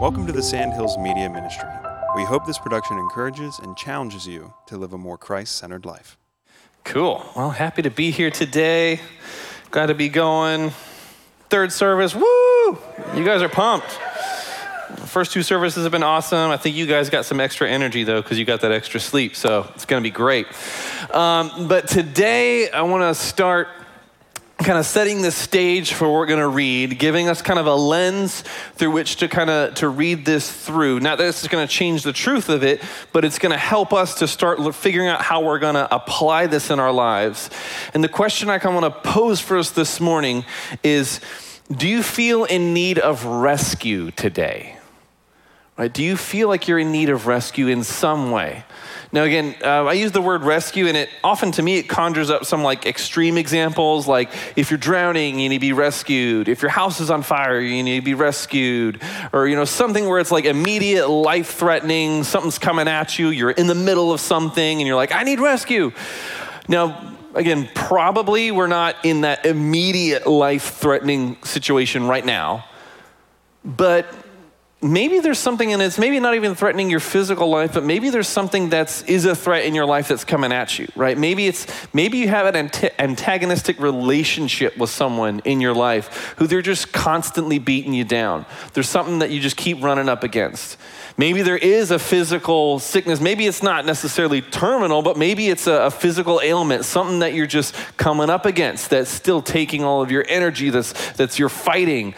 Welcome to the Sandhills Media Ministry. We hope this production encourages and challenges you to live a more Christ centered life. Cool. Well, happy to be here today. Glad to be going. Third service, woo! You guys are pumped. First two services have been awesome. I think you guys got some extra energy though, because you got that extra sleep, so it's going to be great. Um, but today, I want to start kind of setting the stage for what we're going to read, giving us kind of a lens through which to kind of to read this through. Not that this is going to change the truth of it, but it's going to help us to start figuring out how we're going to apply this in our lives. And the question I kind of want to pose for us this morning is do you feel in need of rescue today? Right? Do you feel like you're in need of rescue in some way? Now, again, uh, I use the word rescue, and it often to me it conjures up some like extreme examples, like if you're drowning, you need to be rescued. If your house is on fire, you need to be rescued, or you know something where it's like immediate life threatening. Something's coming at you. You're in the middle of something, and you're like, I need rescue. Now, again, probably we're not in that immediate life threatening situation right now, but maybe there's something and it's maybe not even threatening your physical life but maybe there's something that's is a threat in your life that's coming at you right? Maybe it's maybe you have an antagonistic relationship with someone in your life who they're just constantly beating you down. There's something that you just keep running up against. Maybe there is a physical sickness. Maybe it's not necessarily terminal but maybe it's a, a physical ailment something that you're just coming up against that's still taking all of your energy that's that's you're fighting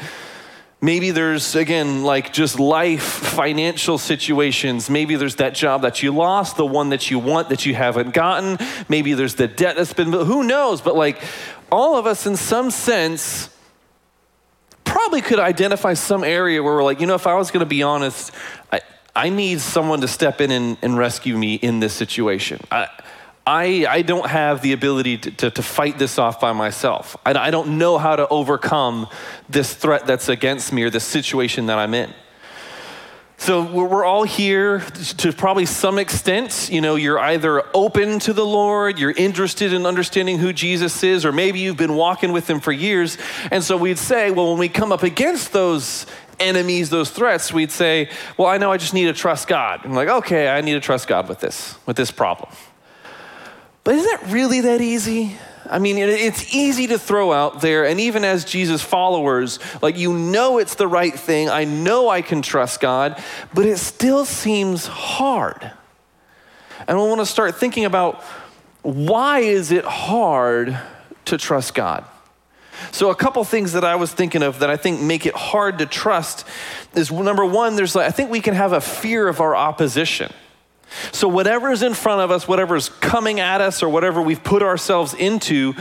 Maybe there's, again, like just life, financial situations. Maybe there's that job that you lost, the one that you want that you haven't gotten. Maybe there's the debt that's been, who knows? But like all of us, in some sense, probably could identify some area where we're like, you know, if I was going to be honest, I, I need someone to step in and, and rescue me in this situation. I, I, I don't have the ability to, to, to fight this off by myself. I, I don't know how to overcome this threat that's against me or the situation that I'm in. So we're all here to probably some extent. You know, you're either open to the Lord, you're interested in understanding who Jesus is, or maybe you've been walking with him for years. And so we'd say, well, when we come up against those enemies, those threats, we'd say, well, I know I just need to trust God. I'm like, okay, I need to trust God with this, with this problem. But is it really that easy? I mean, it's easy to throw out there, and even as Jesus followers, like you know it's the right thing. I know I can trust God, but it still seems hard. And I want to start thinking about why is it hard to trust God? So, a couple things that I was thinking of that I think make it hard to trust is number one, there's like, I think we can have a fear of our opposition. So, whatever is in front of us, whatever is coming at us, or whatever we've put ourselves into,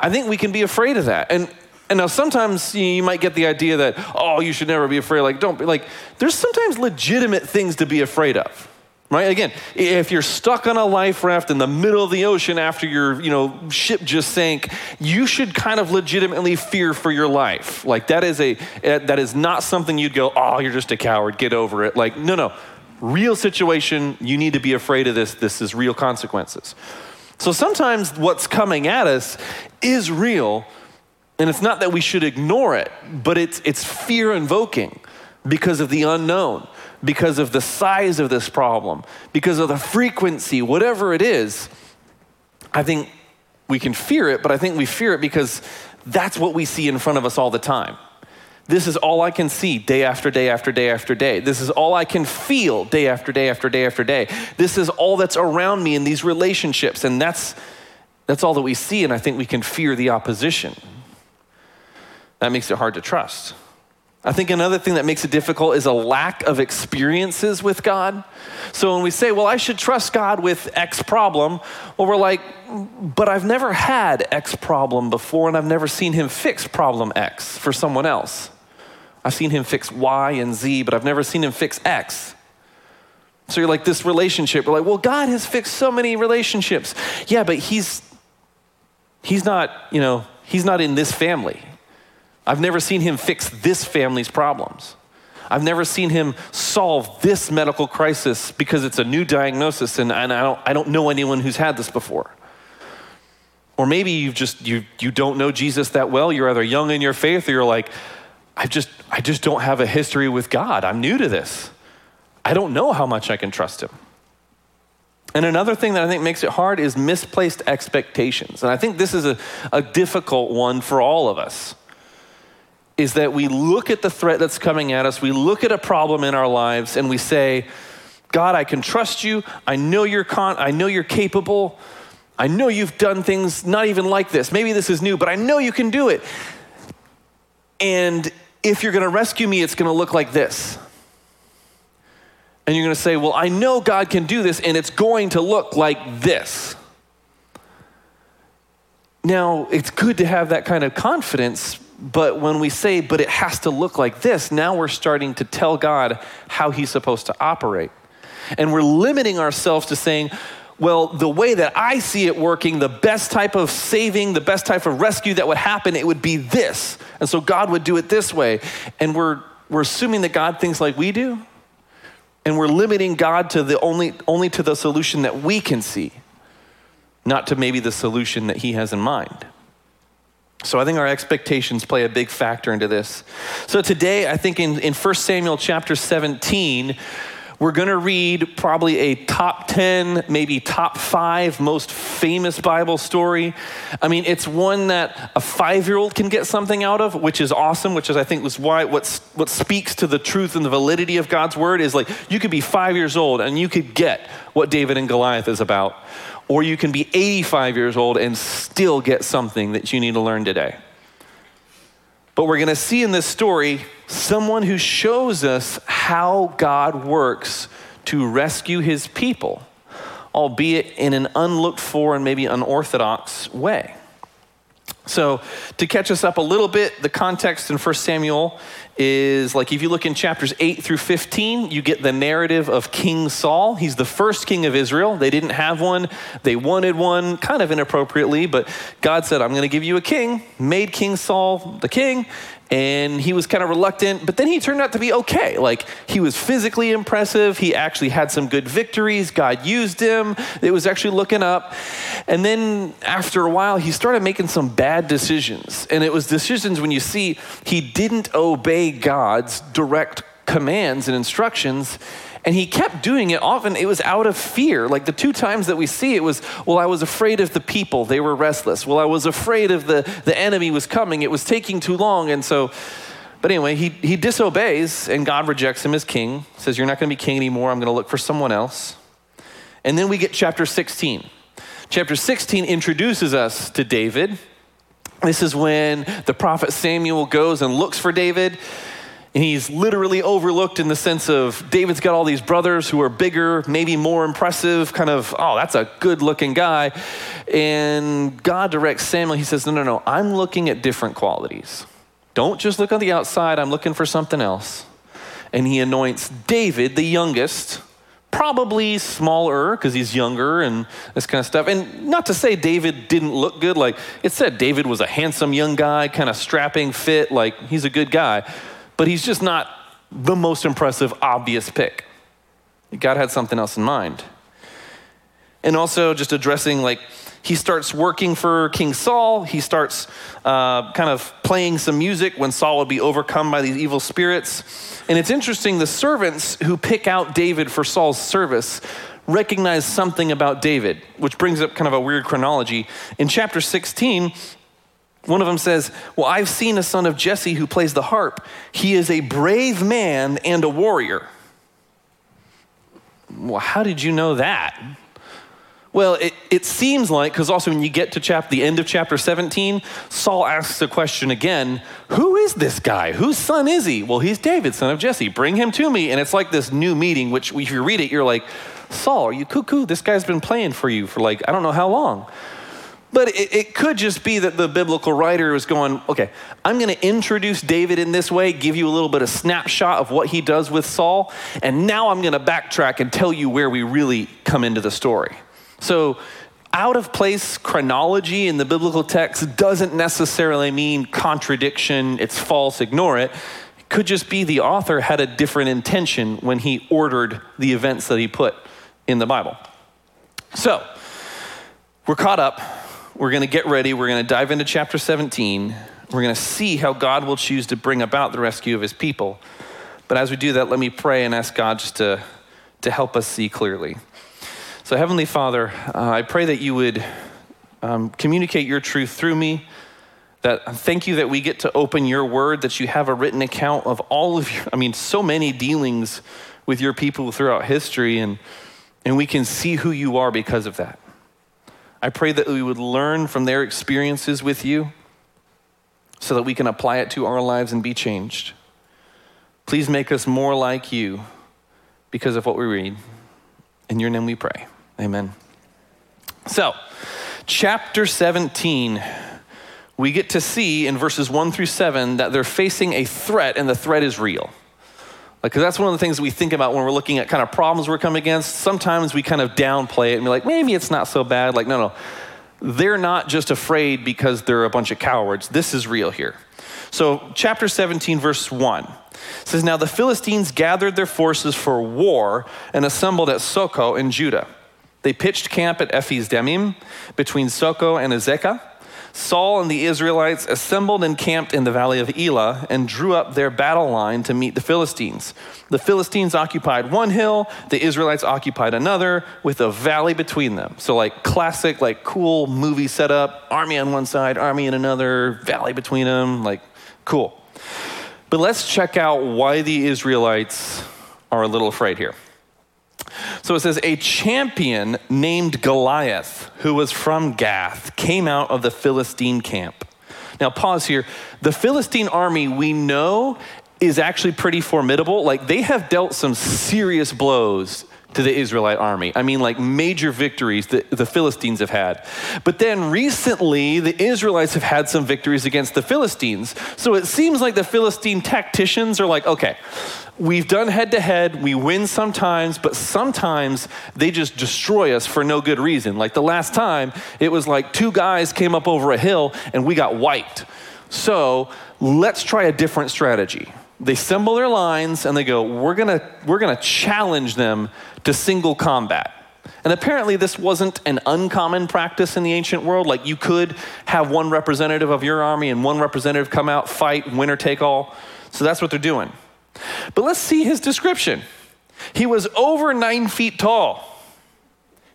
I think we can be afraid of that. And and now sometimes you might get the idea that, oh, you should never be afraid. Like, don't be like, there's sometimes legitimate things to be afraid of. Right? Again, if you're stuck on a life raft in the middle of the ocean after your, you know, ship just sank, you should kind of legitimately fear for your life. Like that is a eh, that is not something you'd go, "Oh, you're just a coward, get over it." Like, no, no real situation, you need to be afraid of this. This is real consequences. So sometimes what's coming at us is real, and it's not that we should ignore it, but it's, it's fear invoking because of the unknown, because of the size of this problem, because of the frequency, whatever it is. I think we can fear it, but I think we fear it because that's what we see in front of us all the time. This is all I can see day after day after day after day. This is all I can feel day after day after day after day. This is all that's around me in these relationships. And that's, that's all that we see. And I think we can fear the opposition. That makes it hard to trust. I think another thing that makes it difficult is a lack of experiences with God. So when we say, well, I should trust God with X problem, well, we're like, but I've never had X problem before and I've never seen him fix problem X for someone else. I've seen him fix Y and Z, but I've never seen him fix X. So you're like, this relationship, we're like, well, God has fixed so many relationships. Yeah, but he's he's not, you know, he's not in this family. I've never seen him fix this family's problems. I've never seen him solve this medical crisis because it's a new diagnosis and, and I, don't, I don't know anyone who's had this before. Or maybe you just you you don't know Jesus that well. You're either young in your faith or you're like, I just, I just don't have a history with God. I'm new to this. I don't know how much I can trust Him. And another thing that I think makes it hard is misplaced expectations. And I think this is a, a difficult one for all of us. Is that we look at the threat that's coming at us, we look at a problem in our lives, and we say, God, I can trust you. I know you're con- I know you're capable. I know you've done things not even like this. Maybe this is new, but I know you can do it. And if you're going to rescue me, it's going to look like this. And you're going to say, Well, I know God can do this, and it's going to look like this. Now, it's good to have that kind of confidence, but when we say, But it has to look like this, now we're starting to tell God how He's supposed to operate. And we're limiting ourselves to saying, well, the way that I see it working, the best type of saving, the best type of rescue that would happen, it would be this. And so God would do it this way. And we're, we're assuming that God thinks like we do. And we're limiting God to the only, only to the solution that we can see, not to maybe the solution that He has in mind. So I think our expectations play a big factor into this. So today, I think in, in 1 Samuel chapter 17, we're going to read probably a top 10, maybe top five most famous Bible story. I mean, it's one that a five year old can get something out of, which is awesome, which is, I think, was why what, what speaks to the truth and the validity of God's word is like you could be five years old and you could get what David and Goliath is about. Or you can be 85 years old and still get something that you need to learn today. But we're going to see in this story someone who shows us how God works to rescue his people, albeit in an unlooked for and maybe unorthodox way. So, to catch us up a little bit, the context in 1 Samuel is like if you look in chapters 8 through 15, you get the narrative of King Saul. He's the first king of Israel. They didn't have one, they wanted one kind of inappropriately, but God said, I'm going to give you a king, made King Saul the king, and he was kind of reluctant, but then he turned out to be okay. Like he was physically impressive. He actually had some good victories. God used him. It was actually looking up. And then after a while, he started making some bad decisions. And it was decisions when you see he didn't obey God's direct commands and instructions and he kept doing it often. It was out of fear. Like the two times that we see it was, well, I was afraid of the people. They were restless. Well, I was afraid of the, the enemy was coming. It was taking too long. And so, but anyway, he, he disobeys and God rejects him as king, says, You're not going to be king anymore. I'm going to look for someone else. And then we get chapter 16. Chapter 16 introduces us to David. This is when the prophet Samuel goes and looks for David. And he's literally overlooked in the sense of David's got all these brothers who are bigger, maybe more impressive, kind of, oh, that's a good looking guy. And God directs Samuel, he says, no, no, no, I'm looking at different qualities. Don't just look on the outside, I'm looking for something else. And he anoints David, the youngest, probably smaller because he's younger and this kind of stuff. And not to say David didn't look good, like it said David was a handsome young guy, kind of strapping, fit, like he's a good guy but he's just not the most impressive, obvious pick. God had something else in mind. And also, just addressing like, he starts working for King Saul. He starts uh, kind of playing some music when Saul would be overcome by these evil spirits. And it's interesting, the servants who pick out David for Saul's service recognize something about David, which brings up kind of a weird chronology. In chapter 16, one of them says, Well, I've seen a son of Jesse who plays the harp. He is a brave man and a warrior. Well, how did you know that? Well, it, it seems like, because also when you get to chapter, the end of chapter 17, Saul asks the question again Who is this guy? Whose son is he? Well, he's David, son of Jesse. Bring him to me. And it's like this new meeting, which if you read it, you're like, Saul, are you cuckoo? This guy's been playing for you for like, I don't know how long. But it, it, could just be that the biblical writer is going, okay, I'm going to introduce David in this way, give you a little bit of snapshot of what he does with Saul, and now I'm going to backtrack and tell you where we really come into the story. So, out of place chronology in the biblical text doesn't necessarily mean contradiction, it's false, ignore it. It could just be the author had a different intention when he ordered the events that he put in the Bible. So, we're caught up we're going to get ready. We're going to dive into chapter 17. We're going to see how God will choose to bring about the rescue of his people. But as we do that, let me pray and ask God just to, to help us see clearly. So, Heavenly Father, uh, I pray that you would um, communicate your truth through me. That thank you that we get to open your word, that you have a written account of all of your, I mean, so many dealings with your people throughout history, and, and we can see who you are because of that. I pray that we would learn from their experiences with you so that we can apply it to our lives and be changed. Please make us more like you because of what we read. In your name we pray. Amen. So, chapter 17, we get to see in verses 1 through 7 that they're facing a threat, and the threat is real. Because that's one of the things we think about when we're looking at kind of problems we're coming against. Sometimes we kind of downplay it and be like, maybe it's not so bad. Like, no, no. They're not just afraid because they're a bunch of cowards. This is real here. So, chapter 17, verse 1 says, Now the Philistines gathered their forces for war and assembled at Socoh in Judah. They pitched camp at Ephes Dammim between Socoh and Azekah. Saul and the Israelites assembled and camped in the valley of Elah and drew up their battle line to meet the Philistines. The Philistines occupied one hill, the Israelites occupied another, with a valley between them. So, like classic, like cool movie setup army on one side, army in another, valley between them, like cool. But let's check out why the Israelites are a little afraid here. So it says, a champion named Goliath, who was from Gath, came out of the Philistine camp. Now, pause here. The Philistine army we know is actually pretty formidable. Like, they have dealt some serious blows to the Israelite army. I mean, like major victories that the Philistines have had. But then recently, the Israelites have had some victories against the Philistines. So it seems like the Philistine tacticians are like, okay, we've done head to head, we win sometimes, but sometimes they just destroy us for no good reason. Like the last time, it was like two guys came up over a hill and we got wiped. So let's try a different strategy they assemble their lines and they go, we're gonna, we're gonna challenge them to single combat. And apparently, this wasn't an uncommon practice in the ancient world. Like, you could have one representative of your army and one representative come out, fight, winner take all. So that's what they're doing. But let's see his description. He was over nine feet tall.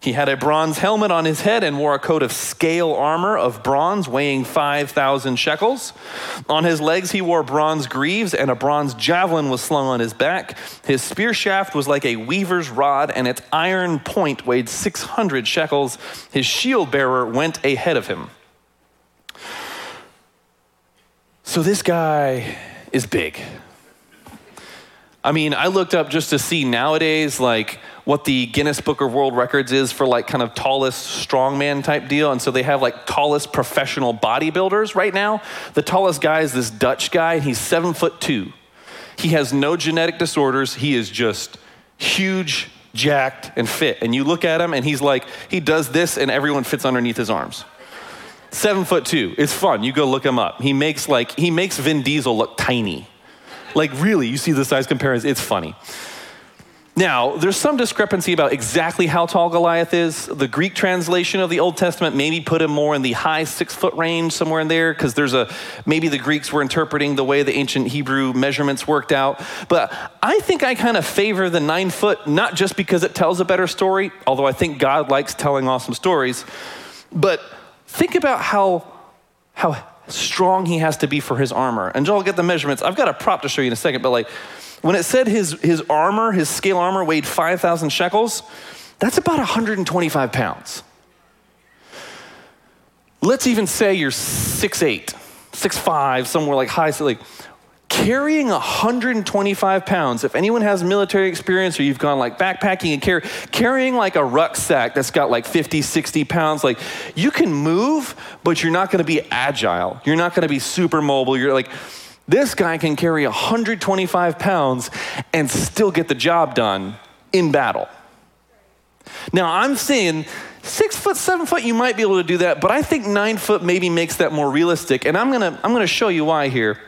He had a bronze helmet on his head and wore a coat of scale armor of bronze weighing 5,000 shekels. On his legs, he wore bronze greaves, and a bronze javelin was slung on his back. His spear shaft was like a weaver's rod, and its iron point weighed 600 shekels. His shield bearer went ahead of him. So this guy is big. I mean, I looked up just to see nowadays, like, what the Guinness Book of World Records is for like kind of tallest strongman type deal. And so they have like tallest professional bodybuilders right now. The tallest guy is this Dutch guy, and he's seven foot two. He has no genetic disorders. He is just huge, jacked, and fit. And you look at him, and he's like, he does this, and everyone fits underneath his arms. Seven foot two. It's fun. You go look him up. He makes like he makes Vin Diesel look tiny. Like really, you see the size comparison. It's funny. Now, there's some discrepancy about exactly how tall Goliath is. The Greek translation of the Old Testament maybe put him more in the high six foot range, somewhere in there, because there's a maybe the Greeks were interpreting the way the ancient Hebrew measurements worked out. But I think I kind of favor the nine foot, not just because it tells a better story, although I think God likes telling awesome stories, but think about how how strong he has to be for his armor. And Joel, get the measurements. I've got a prop to show you in a second, but like when it said his, his armor, his scale armor weighed 5,000 shekels, that's about 125 pounds. Let's even say you're 6'8, 6'5, somewhere like high, so like carrying 125 pounds. If anyone has military experience or you've gone like backpacking and carry, carrying like a rucksack that's got like 50, 60 pounds, like you can move, but you're not gonna be agile. You're not gonna be super mobile. You're like, this guy can carry 125 pounds and still get the job done in battle. Now, I'm saying six foot, seven foot, you might be able to do that, but I think nine foot maybe makes that more realistic. And I'm gonna, I'm gonna show you why here,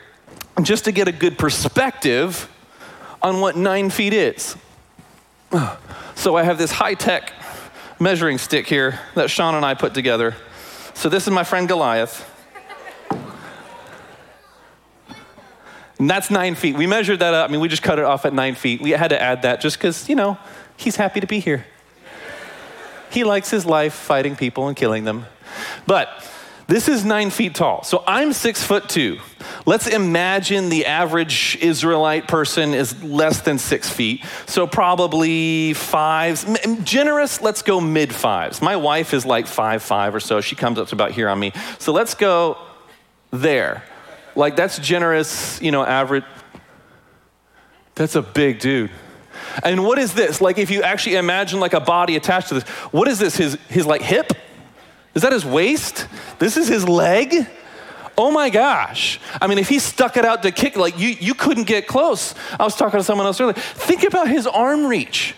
just to get a good perspective on what nine feet is. So I have this high tech measuring stick here that Sean and I put together. So this is my friend Goliath. And that's nine feet. We measured that up. I mean, we just cut it off at nine feet. We had to add that just because, you know, he's happy to be here. he likes his life fighting people and killing them. But this is nine feet tall. So I'm six foot two. Let's imagine the average Israelite person is less than six feet. So probably fives. Generous, let's go mid fives. My wife is like five, five or so. She comes up to about here on me. So let's go there. Like that's generous, you know, average. That's a big dude. And what is this? Like if you actually imagine like a body attached to this, what is this? His his like hip? Is that his waist? This is his leg? Oh my gosh. I mean, if he stuck it out to kick, like you, you couldn't get close. I was talking to someone else earlier. Think about his arm reach.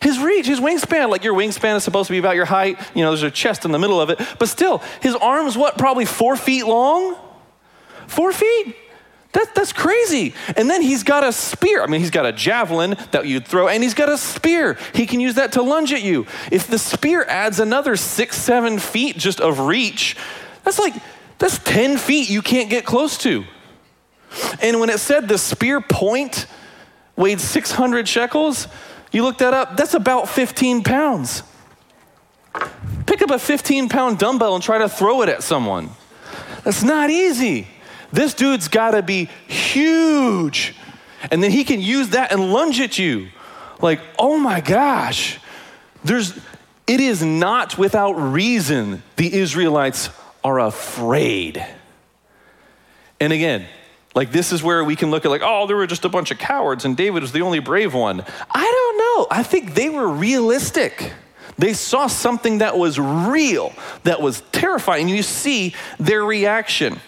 His reach, his wingspan, like your wingspan is supposed to be about your height. You know, there's a chest in the middle of it. But still, his arm's what, probably four feet long? Four feet? That, that's crazy. And then he's got a spear. I mean, he's got a javelin that you'd throw, and he's got a spear. He can use that to lunge at you. If the spear adds another six, seven feet just of reach, that's like, that's 10 feet you can't get close to. And when it said the spear point weighed 600 shekels, you look that up, that's about 15 pounds. Pick up a 15 pound dumbbell and try to throw it at someone. That's not easy. This dude's got to be huge. And then he can use that and lunge at you. Like, oh my gosh. There's it is not without reason the Israelites are afraid. And again, like this is where we can look at like, oh, there were just a bunch of cowards and David was the only brave one. I don't know. I think they were realistic. They saw something that was real, that was terrifying. You see their reaction.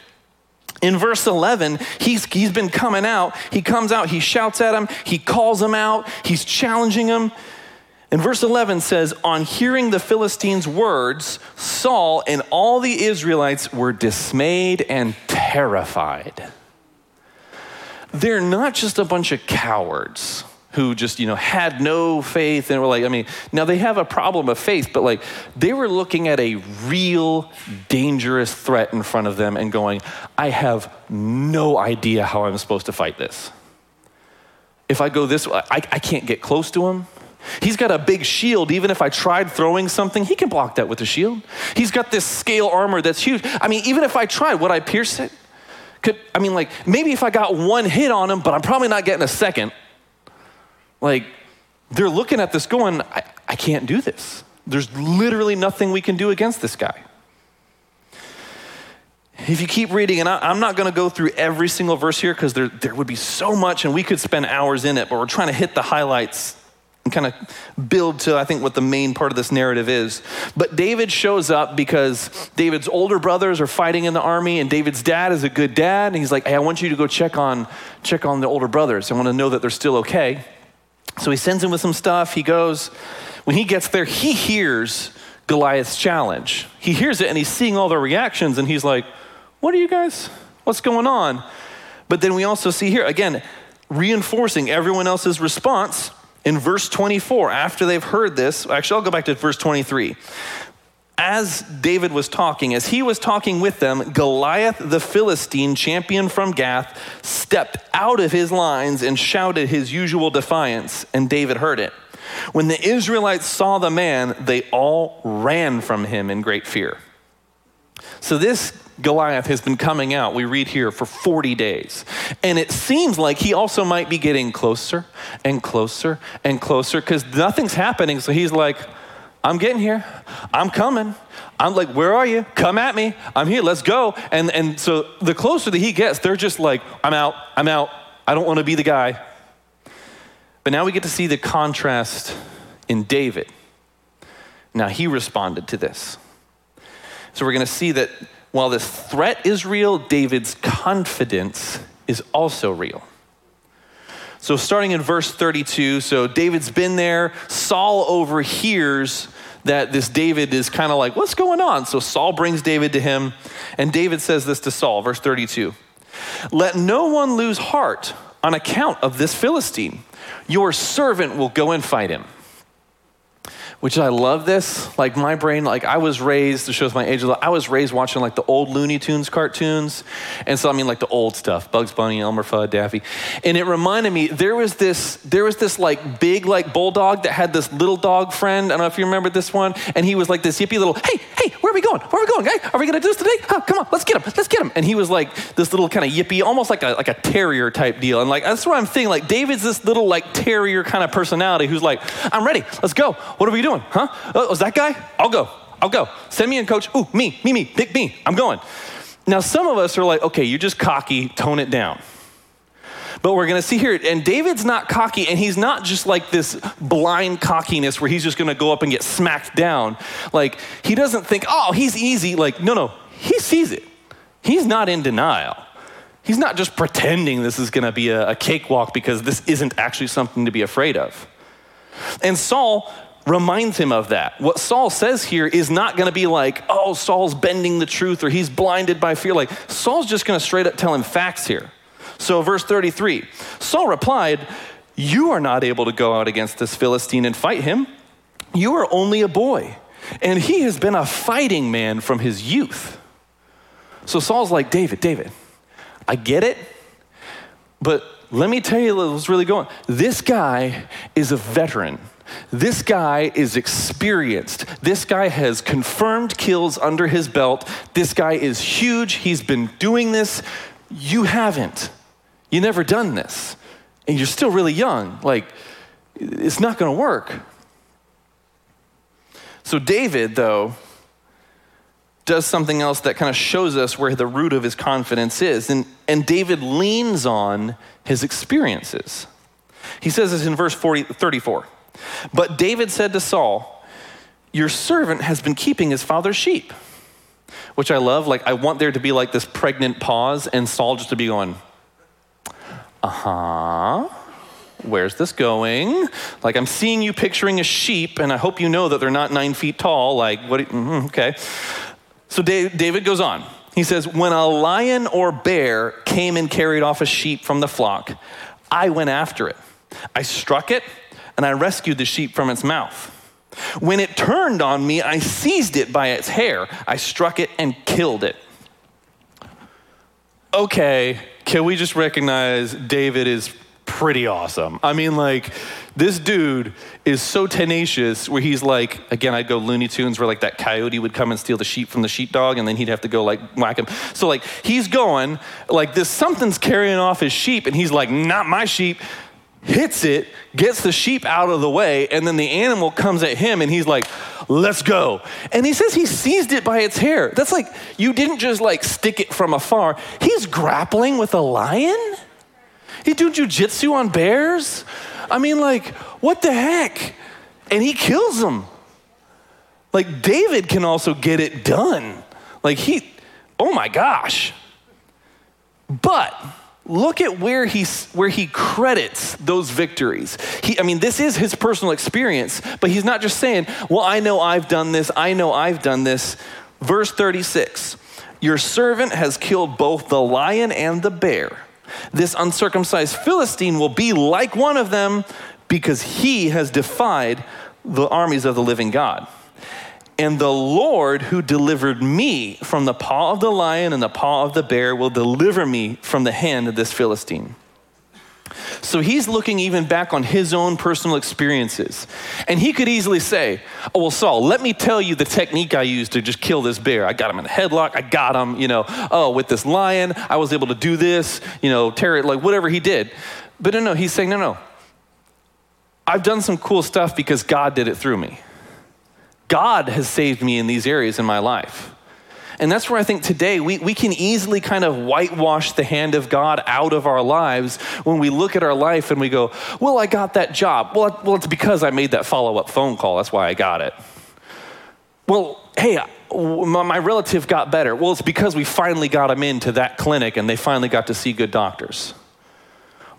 In verse 11, he's, he's been coming out. He comes out, he shouts at him, he calls him out, he's challenging him. And verse 11 says, On hearing the Philistines' words, Saul and all the Israelites were dismayed and terrified. They're not just a bunch of cowards who just, you know, had no faith and were like, I mean, now they have a problem of faith, but like they were looking at a real dangerous threat in front of them and going, I have no idea how I'm supposed to fight this. If I go this way, I, I can't get close to him. He's got a big shield. Even if I tried throwing something, he can block that with a shield. He's got this scale armor that's huge. I mean, even if I tried, would I pierce it? Could, I mean, like, maybe if I got one hit on him, but I'm probably not getting a second. Like, they're looking at this going, I, I can't do this. There's literally nothing we can do against this guy. If you keep reading, and I, am not going to go through every single verse here because there, there would be so much and we could spend hours in it, but we're trying to hit the highlights and kind of build to, I think, what the main part of this narrative is. But David shows up because David's older brothers are fighting in the army, and David's dad is a good dad, and he's like, Hey, I want you to go check on, check on the older brothers. I want to know that they're still okay. So he sends him with some stuff. He goes. When he gets there, he hears Goliath's challenge. He hears it and he's seeing all the reactions and he's like, What are you guys? What's going on? But then we also see here, again, reinforcing everyone else's response in verse 24. After they've heard this, actually, I'll go back to verse 23 as David was talking, as he was talking with them, Goliath the Philistine, champion from Gath, stepped out of his lines and shouted his usual defiance, and David heard it. When the Israelites saw the man, they all ran from him in great fear. So, this Goliath has been coming out, we read here, for 40 days. And it seems like he also might be getting closer and closer and closer because nothing's happening. So, he's like, I'm getting here. I'm coming. I'm like, where are you? Come at me. I'm here. Let's go. And, and so the closer that he gets, they're just like, I'm out. I'm out. I don't want to be the guy. But now we get to see the contrast in David. Now he responded to this. So we're going to see that while this threat is real, David's confidence is also real. So, starting in verse 32, so David's been there. Saul overhears that this David is kind of like, what's going on? So Saul brings David to him, and David says this to Saul, verse 32 Let no one lose heart on account of this Philistine. Your servant will go and fight him. Which I love this. Like my brain, like I was raised, to show my age, I was raised watching like the old Looney Tunes cartoons. And so I mean like the old stuff, Bugs Bunny, Elmer Fudd, Daffy. And it reminded me, there was this, there was this like big like bulldog that had this little dog friend. I don't know if you remember this one. And he was like this yippy little, hey, hey, where are we going? Where are we going? Hey, are we gonna do this today? Come on, let's get him, let's get him. And he was like this little kind of yippy, almost like a like a terrier type deal. And like that's what I'm thinking. Like David's this little like terrier kind of personality who's like, I'm ready, let's go. What are we doing? Huh? Oh, is that guy? I'll go. I'll go. Send me in, coach. Ooh, me, me, me, pick me. I'm going. Now, some of us are like, okay, you're just cocky, tone it down. But we're going to see here, and David's not cocky, and he's not just like this blind cockiness where he's just going to go up and get smacked down. Like, he doesn't think, oh, he's easy. Like, no, no, he sees it. He's not in denial. He's not just pretending this is going to be a, a cakewalk because this isn't actually something to be afraid of. And Saul reminds him of that. What Saul says here is not going to be like, oh, Saul's bending the truth or he's blinded by fear. Like, Saul's just going to straight up tell him facts here. So, verse 33 Saul replied, You are not able to go out against this Philistine and fight him. You are only a boy, and he has been a fighting man from his youth. So, Saul's like, David, David, I get it, but let me tell you what's really going. This guy is a veteran. This guy is experienced. This guy has confirmed kills under his belt. This guy is huge. He's been doing this. You haven't. You never done this. And you're still really young. Like, it's not going to work. So, David, though, does something else that kind of shows us where the root of his confidence is. And, and David leans on his experiences. He says this in verse 40, 34. But David said to Saul, Your servant has been keeping his father's sheep. Which I love. Like, I want there to be like this pregnant pause and Saul just to be going, Uh huh. Where's this going? Like, I'm seeing you picturing a sheep, and I hope you know that they're not nine feet tall. Like, what? Mm-hmm, okay. So David goes on. He says, When a lion or bear came and carried off a sheep from the flock, I went after it. I struck it and I rescued the sheep from its mouth. When it turned on me, I seized it by its hair. I struck it and killed it. Okay, can we just recognize David is pretty awesome? I mean, like, this dude is so tenacious where he's like, again, I'd go Looney Tunes where like that coyote would come and steal the sheep from the sheepdog and then he'd have to go like whack him. So, like, he's going, like, this something's carrying off his sheep and he's like, not my sheep hits it, gets the sheep out of the way, and then the animal comes at him and he's like, let's go. And he says he seized it by its hair. That's like, you didn't just like stick it from afar. He's grappling with a lion? He do jujitsu on bears? I mean, like, what the heck? And he kills them. Like, David can also get it done. Like, he, oh my gosh. But, look at where he, where he credits those victories. He, I mean, this is his personal experience, but he's not just saying, well, I know I've done this, I know I've done this. Verse 36 Your servant has killed both the lion and the bear. This uncircumcised Philistine will be like one of them because he has defied the armies of the living God. And the Lord who delivered me from the paw of the lion and the paw of the bear will deliver me from the hand of this Philistine. So he's looking even back on his own personal experiences. And he could easily say, Oh, well, Saul, let me tell you the technique I used to just kill this bear. I got him in a headlock. I got him, you know, oh, with this lion, I was able to do this, you know, tear it, like whatever he did. But no, no, he's saying, No, no. I've done some cool stuff because God did it through me. God has saved me in these areas in my life. And that's where I think today we, we can easily kind of whitewash the hand of God out of our lives when we look at our life and we go, Well, I got that job. Well, well it's because I made that follow up phone call. That's why I got it. Well, hey, my relative got better. Well, it's because we finally got him into that clinic and they finally got to see good doctors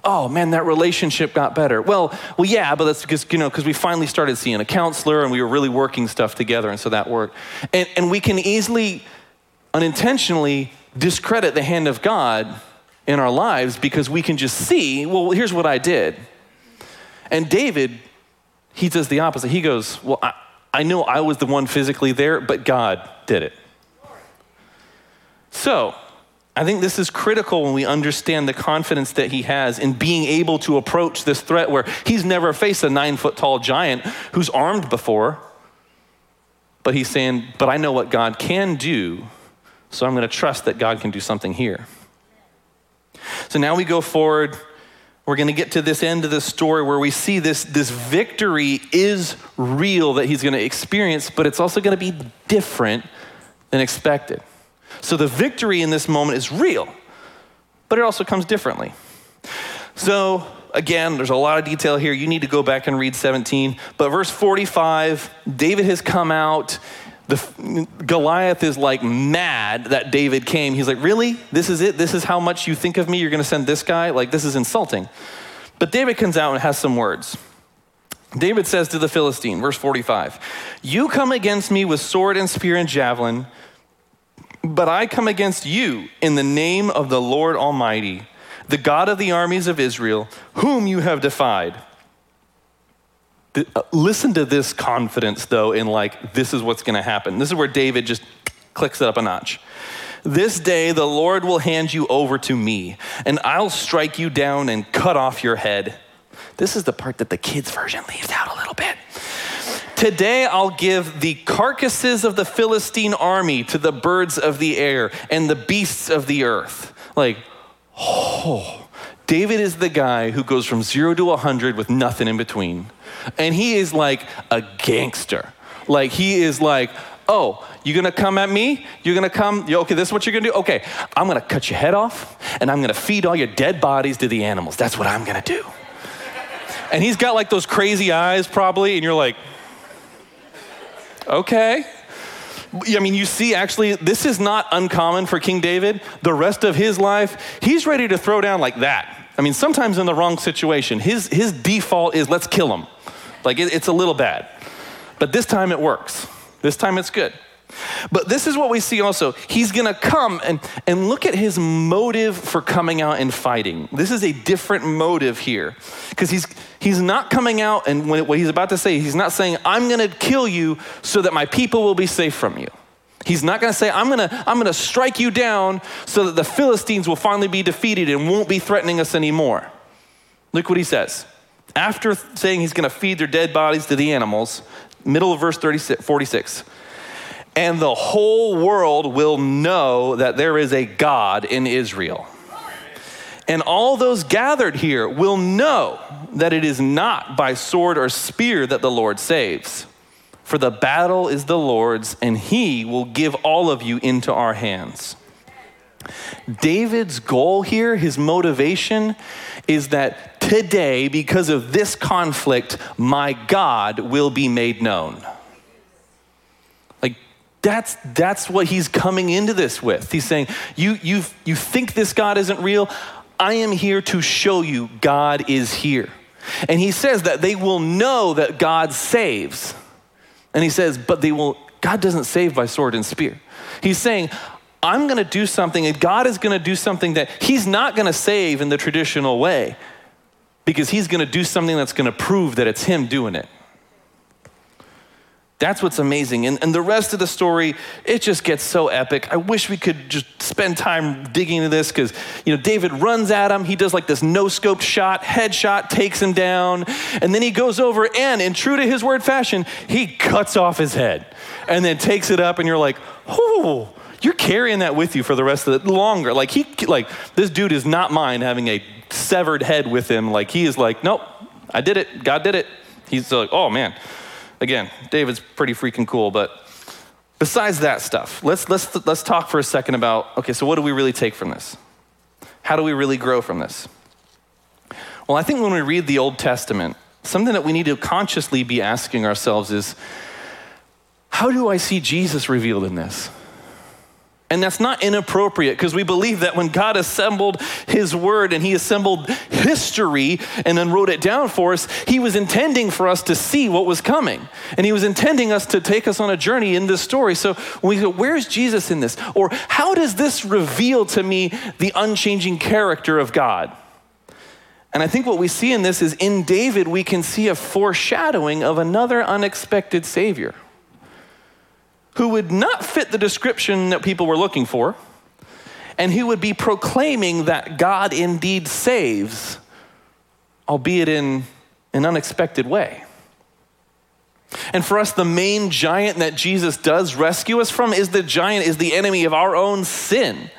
oh man, that relationship got better. Well, well, yeah, but that's because, you know, because we finally started seeing a counselor and we were really working stuff together, and so that worked. And, and we can easily, unintentionally, discredit the hand of God in our lives because we can just see, well, here's what I did. And David, he does the opposite. He goes, well, I, I know I was the one physically there, but God did it. So, I think this is critical when we understand the confidence that he has in being able to approach this threat where he's never faced a nine foot tall giant who's armed before. But he's saying, But I know what God can do, so I'm going to trust that God can do something here. So now we go forward. We're going to get to this end of the story where we see this, this victory is real that he's going to experience, but it's also going to be different than expected. So the victory in this moment is real, but it also comes differently. So again, there's a lot of detail here. You need to go back and read 17. But verse 45, David has come out. The, Goliath is like mad that David came. He's like, Really? This is it? This is how much you think of me? You're going to send this guy? Like, this is insulting. But David comes out and has some words. David says to the Philistine, verse 45, You come against me with sword and spear and javelin, but I come against you in the name of the Lord Almighty, the God of the armies of Israel, whom you have defied. Uh, listen to this confidence, though, in like, this is what's going to happen. This is where David just clicks it up a notch. This day the Lord will hand you over to me, and I'll strike you down and cut off your head. This is the part that the kids' version leaves out a little bit. Today I'll give the carcasses of the Philistine army to the birds of the air and the beasts of the earth. Like, oh, David is the guy who goes from zero to 100 with nothing in between. And he is like a gangster. Like, he is like, oh, you're gonna come at me? You're gonna come, okay, this is what you're gonna do? Okay, I'm gonna cut your head off and I'm gonna feed all your dead bodies to the animals. That's what I'm gonna do. And he's got like those crazy eyes, probably, and you're like, okay. I mean, you see, actually, this is not uncommon for King David. The rest of his life, he's ready to throw down like that. I mean, sometimes in the wrong situation, his, his default is let's kill him. Like, it, it's a little bad. But this time it works. This time it's good. But this is what we see also. He's going to come and, and look at his motive for coming out and fighting. This is a different motive here because he's, he's not coming out and when, what he's about to say, he's not saying, I'm going to kill you so that my people will be safe from you. He's not going to say, I'm going to I'm going to strike you down so that the Philistines will finally be defeated and won't be threatening us anymore. Look what he says. After saying he's going to feed their dead bodies to the animals, middle of verse 36, 46 and the whole world will know that there is a God in Israel. And all those gathered here will know that it is not by sword or spear that the Lord saves. For the battle is the Lord's, and he will give all of you into our hands. David's goal here, his motivation, is that today, because of this conflict, my God will be made known. Like, that's, that's what he's coming into this with. He's saying, you, you, you think this God isn't real? I am here to show you God is here. And he says that they will know that God saves. And he says, but they will, God doesn't save by sword and spear. He's saying, I'm going to do something, and God is going to do something that he's not going to save in the traditional way because he's going to do something that's going to prove that it's him doing it. That's what's amazing. And, and the rest of the story, it just gets so epic. I wish we could just spend time digging into this because, you know, David runs at him. He does like this no scope shot, headshot, takes him down. And then he goes over and, in true to his word fashion, he cuts off his head and then takes it up. And you're like, oh, you're carrying that with you for the rest of the longer. Like, he, like, this dude is not mine having a severed head with him. Like, he is like, nope, I did it. God did it. He's like, oh man. Again, David's pretty freaking cool, but besides that stuff, let's, let's, let's talk for a second about okay, so what do we really take from this? How do we really grow from this? Well, I think when we read the Old Testament, something that we need to consciously be asking ourselves is how do I see Jesus revealed in this? And that's not inappropriate because we believe that when God assembled His Word and He assembled history and then wrote it down for us, He was intending for us to see what was coming. And He was intending us to take us on a journey in this story. So we go, where's Jesus in this? Or how does this reveal to me the unchanging character of God? And I think what we see in this is in David, we can see a foreshadowing of another unexpected Savior. Who would not fit the description that people were looking for, and who would be proclaiming that God indeed saves, albeit in an unexpected way. And for us, the main giant that Jesus does rescue us from is the giant, is the enemy of our own sin,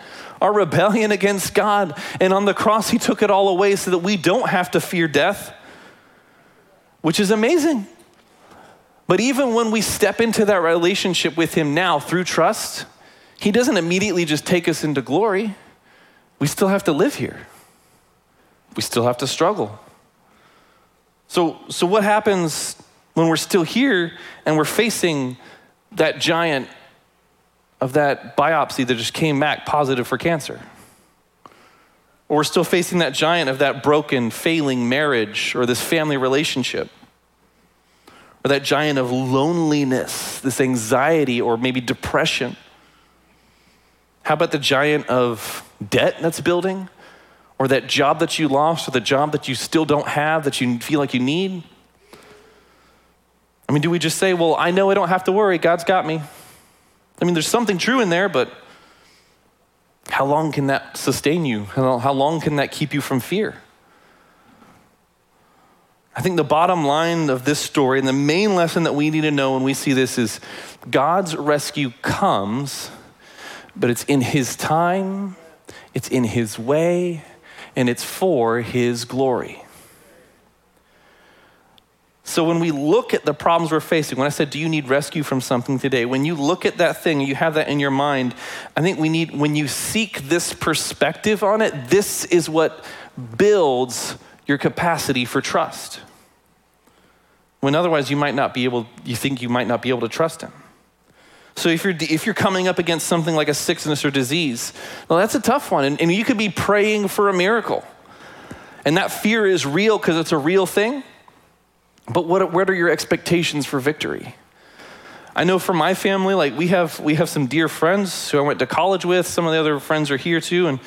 our rebellion against God. And on the cross, he took it all away so that we don't have to fear death, which is amazing. But even when we step into that relationship with him now through trust, he doesn't immediately just take us into glory. We still have to live here. We still have to struggle. So, so what happens when we're still here and we're facing that giant of that biopsy that just came back positive for cancer. Or we're still facing that giant of that broken, failing marriage or this family relationship. Or that giant of loneliness, this anxiety or maybe depression. How about the giant of debt that's building? Or that job that you lost or the job that you still don't have that you feel like you need? I mean, do we just say, well, I know I don't have to worry, God's got me? I mean, there's something true in there, but how long can that sustain you? How long can that keep you from fear? I think the bottom line of this story and the main lesson that we need to know when we see this is God's rescue comes, but it's in His time, it's in His way, and it's for His glory. So when we look at the problems we're facing, when I said, Do you need rescue from something today? When you look at that thing, you have that in your mind, I think we need, when you seek this perspective on it, this is what builds your capacity for trust. When otherwise you might not be able, you think you might not be able to trust Him. So if you're, if you're coming up against something like a sickness or disease, well, that's a tough one. And, and you could be praying for a miracle. And that fear is real because it's a real thing. But what, what are your expectations for victory? I know for my family, like we have, we have some dear friends who I went to college with. Some of the other friends are here too. And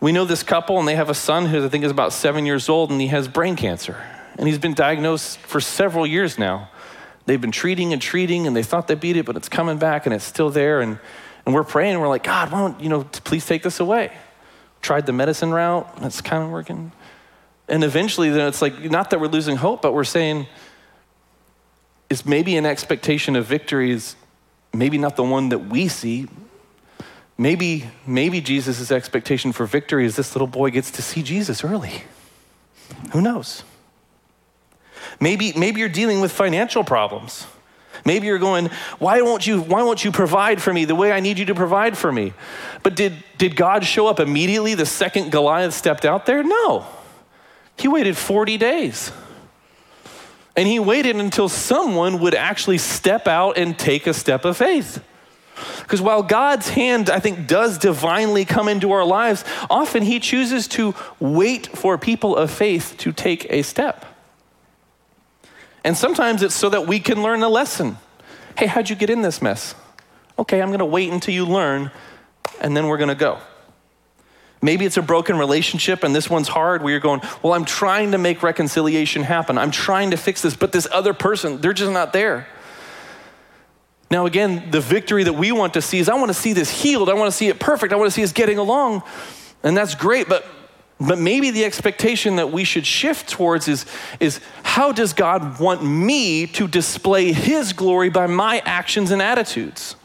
we know this couple, and they have a son who I think is about seven years old, and he has brain cancer. And he's been diagnosed for several years now. They've been treating and treating, and they thought they beat it, but it's coming back and it's still there. And, and we're praying, and we're like, God, won't, you know, please take this away. Tried the medicine route, that's kind of working. And eventually, then it's like, not that we're losing hope, but we're saying, is maybe an expectation of victory is maybe not the one that we see. Maybe, maybe Jesus' expectation for victory is this little boy gets to see Jesus early. Who knows? Maybe, maybe you're dealing with financial problems. Maybe you're going, why won't you, why won't you provide for me the way I need you to provide for me? But did, did God show up immediately the second Goliath stepped out there? No. He waited 40 days. And he waited until someone would actually step out and take a step of faith. Because while God's hand, I think, does divinely come into our lives, often he chooses to wait for people of faith to take a step. And sometimes it's so that we can learn a lesson. Hey, how'd you get in this mess? Okay, I'm gonna wait until you learn, and then we're gonna go. Maybe it's a broken relationship and this one's hard where you're going, Well, I'm trying to make reconciliation happen. I'm trying to fix this, but this other person, they're just not there. Now, again, the victory that we want to see is I want to see this healed. I want to see it perfect. I want to see us getting along. And that's great, but but maybe the expectation that we should shift towards is, is how does God want me to display His glory by my actions and attitudes?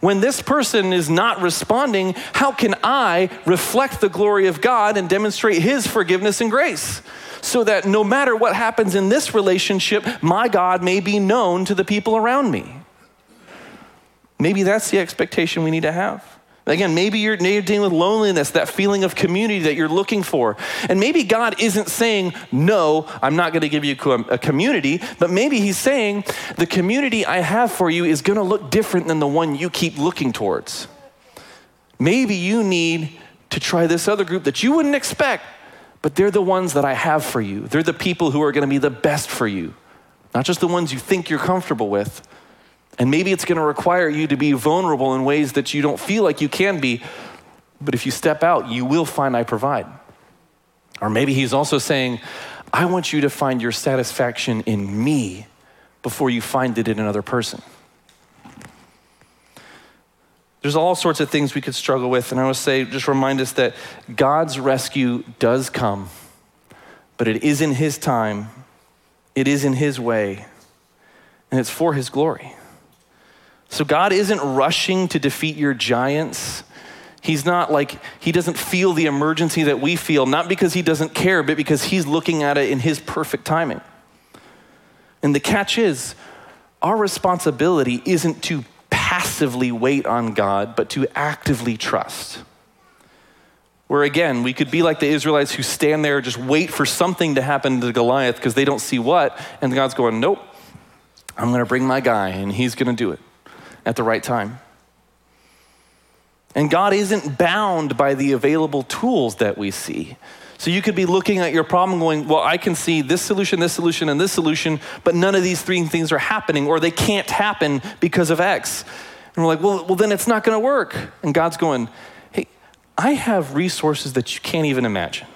When this person is not responding, how can I reflect the glory of God and demonstrate His forgiveness and grace? So that no matter what happens in this relationship, my God may be known to the people around me. Maybe that's the expectation we need to have. Again, maybe you're, dealing with loneliness, that feeling of community that you're looking for. And maybe God isn't saying, No, I'm not going to give you a community, but maybe He's saying, The community I have for you is going to look different than the one you keep looking towards. Maybe you need to try this other group that you wouldn't expect, but they're the ones that I have for you. They're the people who are going to be the best for you, not just the ones you think you're comfortable with. And maybe it's going to require you to be vulnerable in ways that you don't feel like you can be. But if you step out, you will find I provide. Or maybe he's also saying, I want you to find your satisfaction in me before you find it in another person. There's all sorts of things we could struggle with. And I would say, just remind us that God's rescue does come, but it is in His time, it is in His way, and it's for His glory. So God isn't rushing to defeat your giants. He's not like, he doesn't feel the emergency that we feel, not because he doesn't care, but because he's looking at it in his perfect timing. And the catch is, our responsibility isn't to passively wait on God, but to actively trust. Where again, we could be like the Israelites who stand there, just wait for something to happen to Goliath because they don't see what, and God's going, nope, I'm going to bring my guy, and he's going to do it at the right time. And God isn't bound by the available tools that we see. So you could be looking at your problem going, well, I can see this solution, this solution, and this solution, but none of these three things are happening, or they can't happen because of X. And we're like, well, well then it's not going to work. And God's going, hey, I have resources that you can't even imagine.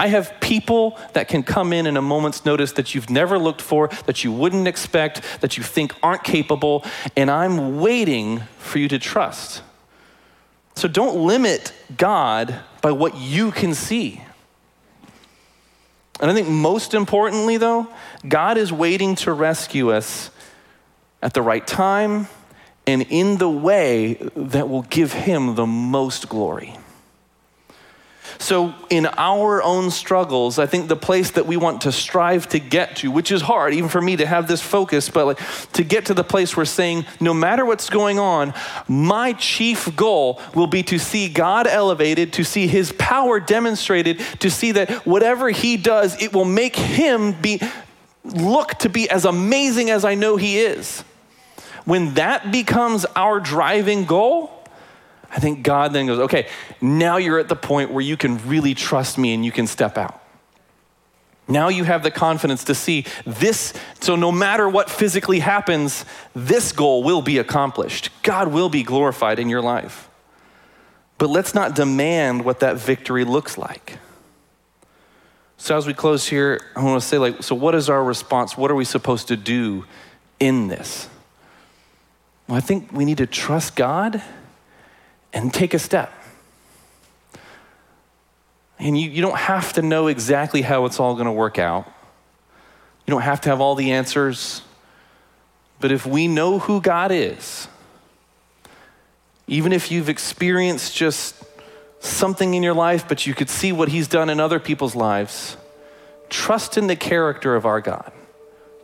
I have people that can come in in a moment's notice that you've never looked for, that you wouldn't expect, that you think aren't capable, and I'm waiting for you to trust. So don't limit God by what you can see. And I think most importantly, though, God is waiting to rescue us at the right time and in the way that will give him the most glory. So, in our own struggles, I think the place that we want to strive to get to, which is hard, even for me to have this focus, but like to get to the place where saying, no matter what's going on, my chief goal will be to see God elevated, to see his power demonstrated, to see that whatever he does, it will make him be look to be as amazing as I know he is. When that becomes our driving goal, I think God then goes, okay, now you're at the point where you can really trust me and you can step out. Now you have the confidence to see this. So, no matter what physically happens, this goal will be accomplished. God will be glorified in your life. But let's not demand what that victory looks like. So, as we close here, I want to say, like, so what is our response? What are we supposed to do in this? Well, I think we need to trust God and take a step. And you, you don't have to know exactly how it's all going to work out. You don't have to have all the answers. But if we know who God is, even if you've experienced just something in your life, but you could see what He's done in other people's lives, trust in the character of our God.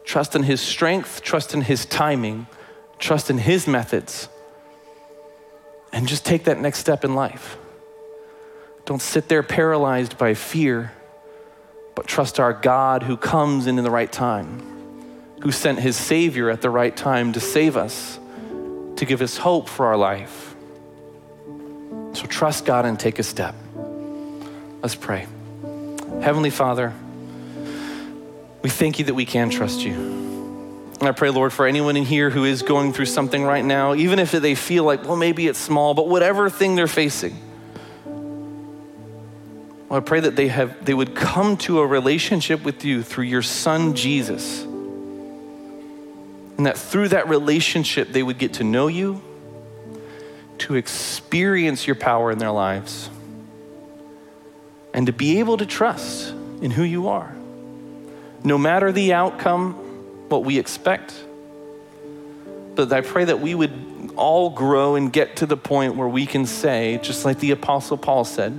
Trust in His strength, trust in His timing, trust in His methods and just take that next step in life. Don't sit there paralyzed by fear, but trust our God who comes in in the right time, who sent his Savior at the right time to save us, to give us hope for our life. So trust God and take a step. Let's pray. Heavenly Father, we thank you that we can trust you. And I pray, Lord, for anyone in here who is going through something right now, even if they feel like, well, maybe it's small, but whatever thing they're facing, well, I pray that they, have, they would come to a relationship with you through your son, Jesus. And that through that relationship, they would get to know you, to experience your power in their lives, and to be able to trust in who you are. No matter the outcome, what we expect. But I pray that we would all grow and get to the point where we can say, just like the Apostle Paul said,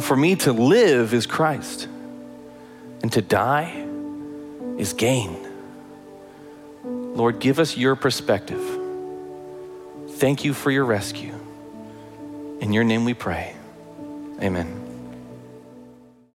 for me to live is Christ, and to die is gain. Lord, give us your perspective. Thank you for your rescue. In your name we pray. Amen.